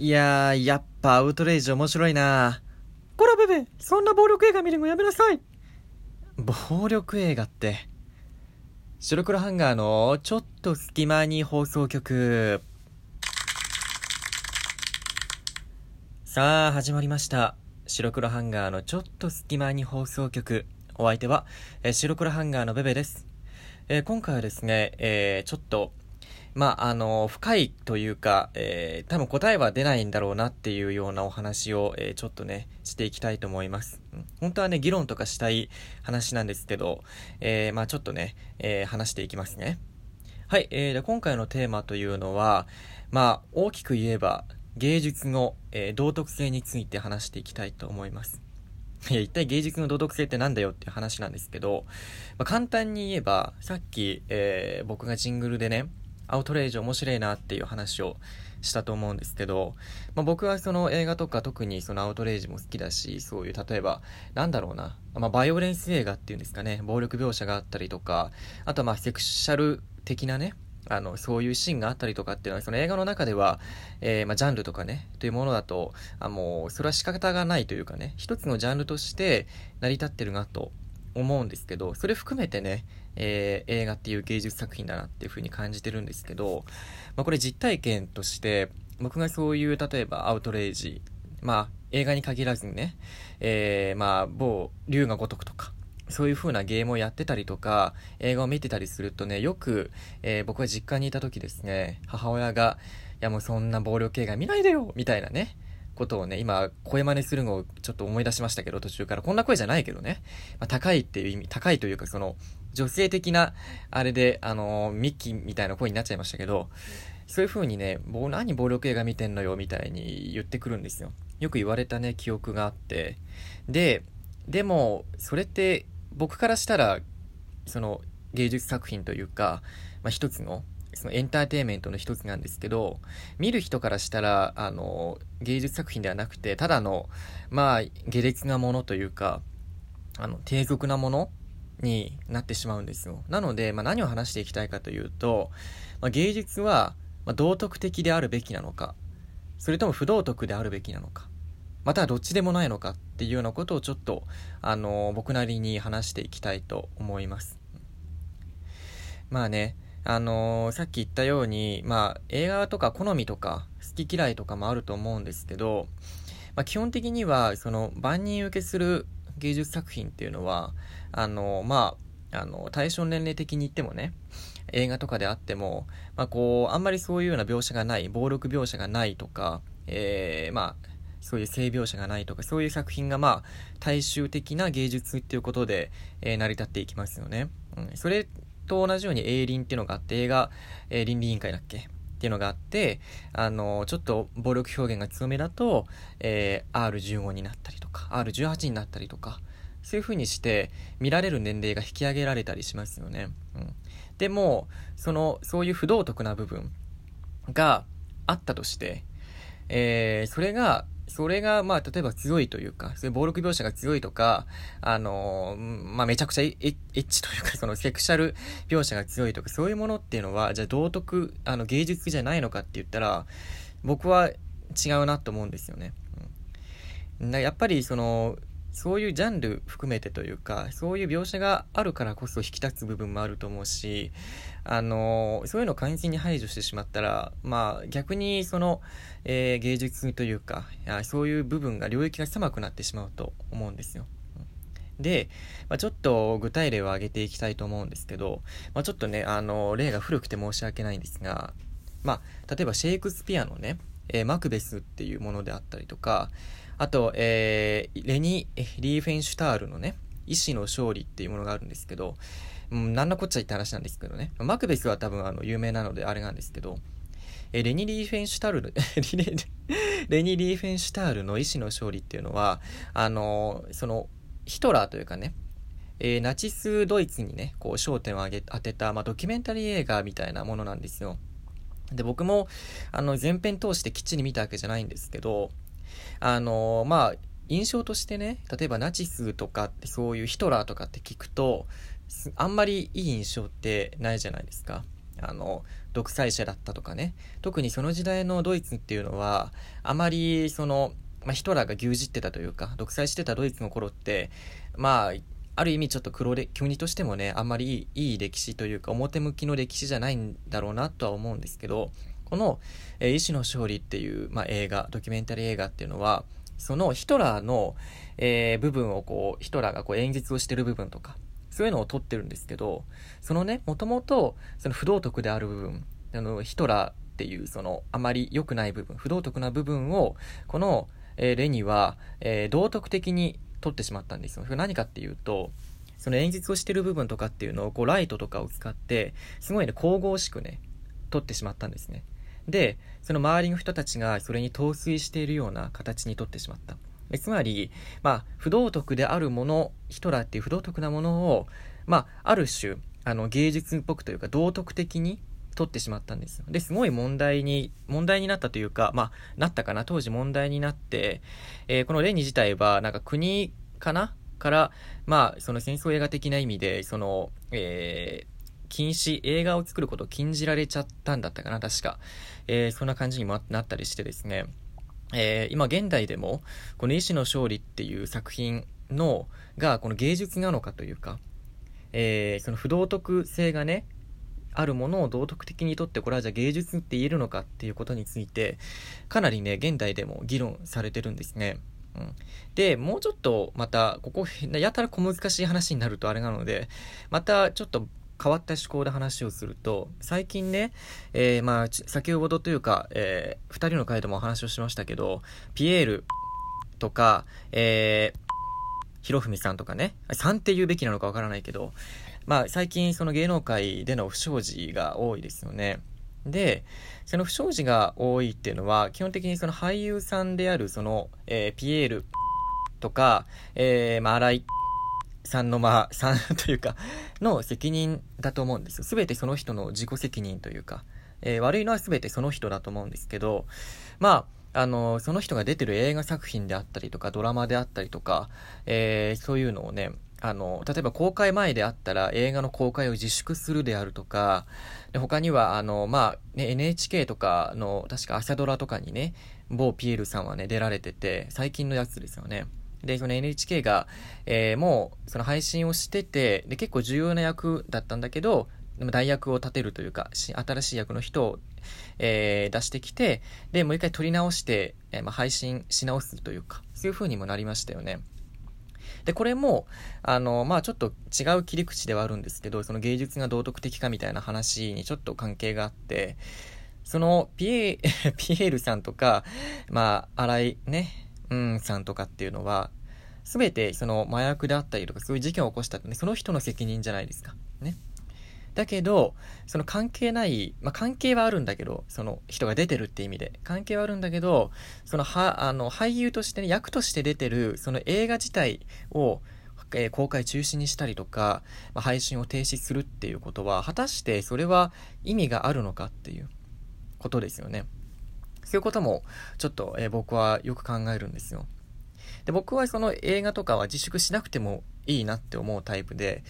いやー、やっぱアウトレイジ面白いなこらベベ、そんな暴力映画見るのやめなさい暴力映画って。白黒ハンガーのちょっと隙間に放送局。さあ、始まりました。白黒ハンガーのちょっと隙間に放送局。お相手は、え白黒ハンガーのベベです。えー、今回はですね、えー、ちょっとまあ、あの、深いというか、えー、多分答えは出ないんだろうなっていうようなお話を、えー、ちょっとね、していきたいと思います。本当はね、議論とかしたい話なんですけど、えー、まあちょっとね、え話していきますね。はい、えー、で今回のテーマというのは、まあ、大きく言えば、芸術の、え道徳性について話していきたいと思います。いや、一体芸術の道徳性ってなんだよっていう話なんですけど、まあ、簡単に言えば、さっき、えー、僕がジングルでね、アウトレイジ面白いなっていう話をしたと思うんですけど、まあ、僕はその映画とか特にそのアウトレイジも好きだし、そういう例えば、なんだろうな、まあ、バイオレンス映画っていうんですかね、暴力描写があったりとか、あとはまあセクシャル的なね、あの、そういうシーンがあったりとかっていうのは、その映画の中では、えー、まあ、ジャンルとかね、というものだと、あ、もう、それは仕方がないというかね、一つのジャンルとして成り立ってるなと思うんですけど、それ含めてね、えー、映画っていう芸術作品だなっていう風に感じてるんですけど、まあ、これ実体験として、僕がそういう、例えばアウトレイジ、まあ、映画に限らずにね、えー、まあ、某、竜が如くとか、そういう風なゲームをやってたりとか、映画を見てたりするとね、よく、えー、僕は実家にいた時ですね、母親が、いやもうそんな暴力映画見ないでよみたいなね、ことをね、今、声真似するのをちょっと思い出しましたけど、途中から。こんな声じゃないけどね。まあ、高いっていう意味、高いというか、その、女性的な、あれで、あのー、ミッキーみたいな声になっちゃいましたけど、そういう風にね、もう何暴力映画見てんのよ、みたいに言ってくるんですよ。よく言われたね、記憶があって。で、でも、それって、僕からしたら、その、芸術作品というか、まあ、一つの、そのエンターテインメントの一つなんですけど、見る人からしたら、あの、芸術作品ではなくて、ただの、まあ、下劣なものというか、あの、低俗なものになってしまうんですよ。なので、まあ、何を話していきたいかというと、まあ、芸術は、ま道徳的であるべきなのか、それとも不道徳であるべきなのか、またはどっちでもないのかっていうようなことをちょっと、あの、僕なりに話していきたいと思います。まあね、あのー、さっき言ったように、まあ、映画とか好みとか、好き嫌いとかもあると思うんですけど、まあ、基本的には、その、万人受けする芸術作品っていうのは、あの、まあ、あの、対象年齢的に言ってもね、映画とかであっても、まあ、こう、あんまりそういうような描写がない、暴力描写がないとか、えー、まあ、そういう性描写がないとか、そういう作品がまあ、大衆的な芸術っていうことで、えー、成り立っていきますよね。うん。それと同じように映倫っていうのがあって、映画、えー、倫理委員会だっけ？っていうのがあって、あの、ちょっと暴力表現が強めだと、えー、R15 になったりとか、R18 になったりとか、そういう風にして見られる年齢が引き上げられたりしますよね。うん。でも、その、そういう不道徳な部分があったとして、えー、それがそれが、まあ、例えば強いというか、そういう暴力描写が強いとか、あのまあ、めちゃくちゃエッチというか、そのセクシャル描写が強いとか、そういうものっていうのは、じゃあ道徳、あの、芸術じゃないのかって言ったら、僕は違うなと思うんですよね。うん、やっぱり、その、そういうジャンル含めてというか、そういう描写があるからこそ引き立つ部分もあると思うし、あのそういうのを完全に排除してしまったら、まあ逆にその、えー、芸術というかそういう部分が領域が狭くなってしまうと思うんですよ。で、まあ、ちょっと具体例を挙げていきたいと思うんですけど、まあ、ちょっとね、あの、例が古くて申し訳ないんですが、まあ、例えばシェイクスピアのね、えー、マクベスっていうものであったりとか、あと、えー、レニー・リーフェンシュタールのね、意志の勝利っていうものがあるんですけど、うん、なんのこっちゃいって話なんですけどね。マクベスは多分あの有名なのであれなんですけど、えレニリー・フェンシュタール、レニリー・フェンシュタールの意志の勝利っていうのは、あのその、ヒトラーというかね、えー、ナチスドイツにね、こう焦点を当てた、まあ、ドキュメンタリー映画みたいなものなんですよ。で、僕も、あの、前編通してきっちり見たわけじゃないんですけど、あのまあ、印象としてね、例えばナチスとかってそういうヒトラーとかって聞くと、あんまりいい印象ってないじゃないですか。あの、独裁者だったとかね特にその時代のドイツっていうのはあまりその、まあ、ヒトラーが牛耳ってたというか独裁してたドイツの頃ってまあある意味ちょっと黒で国としてもねあんまりいい歴史というか表向きの歴史じゃないんだろうなとは思うんですけどこの「えー、意志の勝利」っていう、まあ、映画ドキュメンタリー映画っていうのはそのヒトラーの、えー、部分をこうヒトラーがこう演説をしてる部分とかそういうのを撮ってるんですけどそのねもともとその不道徳である部分あのヒトラーっていうそのあまり良くない部分不道徳な部分をこの、えー、レニは、えー、道徳的に撮ってしまったんですよ。それ何かっていうと、その演説をしてる部分とかっていうのをこうライトとかを使ってすごいね神々しくね撮ってしまったんですねでその周りの人たちがそれに陶酔しているような形に撮ってしまった。つまりまあ不道徳であるものヒトラーっていう不道徳なものをまあある種あの芸術っぽくというか道徳的に撮ってしまったんです。で、すごい問題に、問題になったというか、まあ、なったかな、当時問題になって、えー、このレニ自体は、なんか国かな？から、まあ、その戦争映画的な意味で、その、えー、禁止、映画を作ることを禁じられちゃったんだったかな、確か。えー、そんな感じにもなったりしてですね、えー、今現代でも、この意志の勝利っていう作品の、が、この芸術なのかというか、えー、その不道徳性がね、あるものを道徳的にとってこれはじゃあ芸術って言えるのかっていうことについてかなりね現代でも議論されてるんですね。うん、でもうちょっとまたここやたら小難しい話になるとあれなのでまたちょっと変わった思考で話をすると最近ね、えー、まあ先ほどというか、えー、2人の回でもお話をしましたけどピエールとか、えー、ひろふみさんとかね、さんって言うべきなのかわからないけど、まあ最近その芸能界での不祥事が多いですよね。で、その不祥事が多いっていうのは、基本的にその俳優さんであるその、えー、ピエールとか、えー、まあ、荒井さんの、まあ、さんというか、の責任だと思うんですよ。すべてその人の自己責任というか、えー、悪いのはすべてその人だと思うんですけど、まあ、あの、その人が出てる映画作品であったりとか、ドラマであったりとか、えー、そういうのをね、あの、例えば公開前であったら映画の公開を自粛するであるとか、で他には、あの、まあ、ね、NHK とかの、確か朝ドラとかにね、某ピエールさんはね、出られてて、最近のやつですよね。で、その NHK が、えー、もう、その配信をしてて、で、結構重要な役だったんだけど、でも代役を立てるというか、新しい役の人を、えー、出してきて、で、もう一回撮り直して、えー、まあ、配信し直すというか、そういう風にもなりましたよね。で、これも、あの、まあちょっと違う切り口ではあるんですけど、その芸術が道徳的かみたいな話にちょっと関係があって、そのピエ、ピエールさんとか、まあ、荒井ね、うん、さんとかっていうのは、すべてその麻薬であったりとかそういう事件を起こしたってね、その人の責任じゃないですか。ね。だけど、その関係ない、まあ、関係はあるんだけど、その人が出てるって意味で。関係はあるんだけど、その、は、あの、俳優としてね、役として出てる、その映画自体を、えー、公開中止にしたりとか、まあ、配信を停止するっていうことは、果たしてそれは意味があるのかっていうことですよね。いうことも、ちょっと、えー、僕はよく考えるんですよ。で、僕はその映画とかは自粛しなくてもいいなって思うタイプで、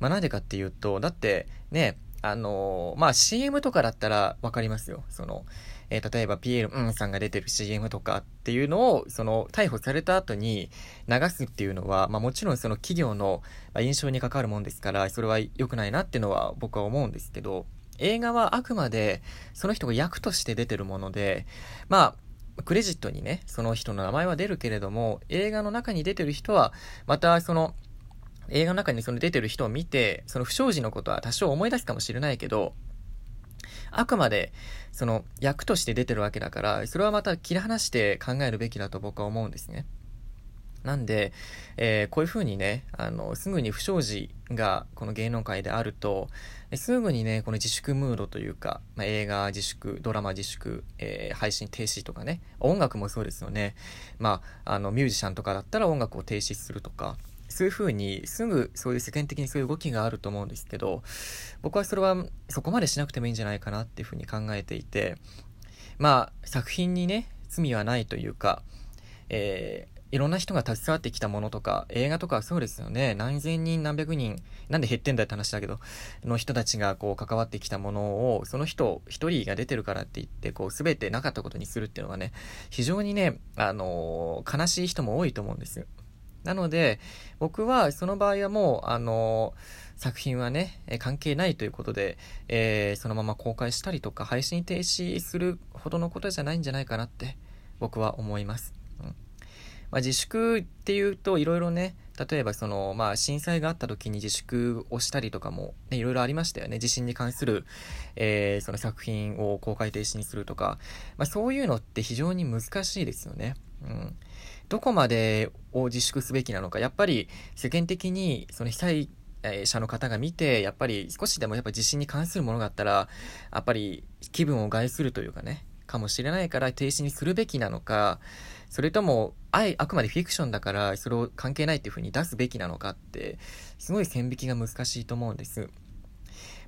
まあなんでかっていうと、だってね、あのー、まあ CM とかだったらわかりますよ。その、えー、例えばピエール・ンさんが出てる CM とかっていうのを、その、逮捕された後に流すっていうのは、まあもちろんその企業の印象に関わるもんですから、それは良くないなっていうのは僕は思うんですけど、映画はあくまでその人が役として出てるもので、まあ、クレジットにね、その人の名前は出るけれども、映画の中に出てる人は、またその、映画の中にその出てる人を見て、その不祥事のことは多少思い出すかもしれないけど、あくまで、その役として出てるわけだから、それはまた切り離して考えるべきだと僕は思うんですね。なんで、えー、こういう風にね、あの、すぐに不祥事がこの芸能界であると、すぐにね、この自粛ムードというか、まあ、映画自粛、ドラマ自粛、えー、配信停止とかね、音楽もそうですよね。まあ、あの、ミュージシャンとかだったら音楽を停止するとか、そういう風にすぐそういう世間的にそういう動きがあると思うんですけど、僕はそれはそこまでしなくてもいいんじゃないかなっていう風に考えていて、まあ作品にね、罪はないというか、えー、いろんな人が携わってきたものとか、映画とかそうですよね。何千人何百人、なんで減ってんだって話だけど、の人たちがこう関わってきたものを、その人一人が出てるからって言って、こう全てなかったことにするっていうのがね、非常にね、あのー、悲しい人も多いと思うんですよ。なので、僕はその場合はもう、あのー、作品はね、関係ないということで、えー、そのまま公開したりとか、配信停止するほどのことじゃないんじゃないかなって、僕は思います。まあ、自粛っていうといろいろね、例えばその、まあ、震災があった時に自粛をしたりとかも、ね、いろいろありましたよね。地震に関する、えー、その作品を公開停止にするとか、まあ、そういうのって非常に難しいですよね。うん。どこまでを自粛すべきなのか、やっぱり世間的にその被災者の方が見て、やっぱり少しでもやっぱ地震に関するものがあったら、やっぱり気分を害するというかね、かもしれないから停止にするべきなのか、それとも、あい、あくまでフィクションだから、それを関係ないっていう風に出すべきなのかって、すごい線引きが難しいと思うんです。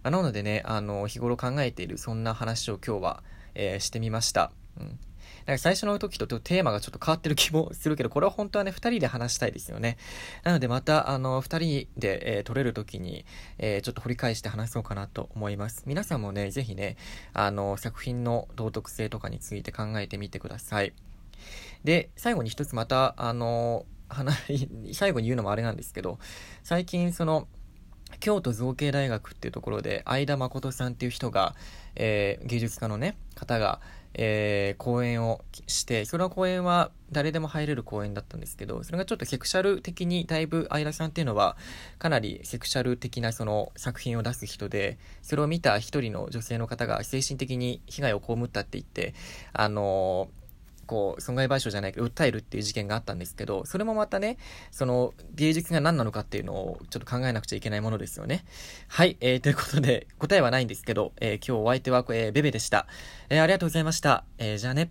まあ、なのでね、あの、日頃考えている、そんな話を今日は、えー、してみました。うん。だか最初の時とテーマがちょっと変わってる気もするけど、これは本当はね、二人で話したいですよね。なのでまた、あの、二人で、えー、撮れる時に、えー、ちょっと掘り返して話そうかなと思います。皆さんもね、ぜひね、あの、作品の道徳性とかについて考えてみてください。で、最後に一つまた、あの、最後に言うのもあれなんですけど、最近その、京都造形大学っていうところで、相田誠さんっていう人が、えー、芸術家のね、方が、えー、講演をして、その講演は誰でも入れる講演だったんですけど、それがちょっとセクシャル的に、だいぶ相田さんっていうのは、かなりセクシャル的なその作品を出す人で、それを見た一人の女性の方が精神的に被害を被ったって言って、あのーこう、損害賠償じゃないけど、訴えるっていう事件があったんですけど、それもまたね、その、芸術が何なのかっていうのをちょっと考えなくちゃいけないものですよね。はい、えー、ということで、答えはないんですけど、えー、今日お相手は、えー、ベベでした。えー、ありがとうございました。えー、じゃあね。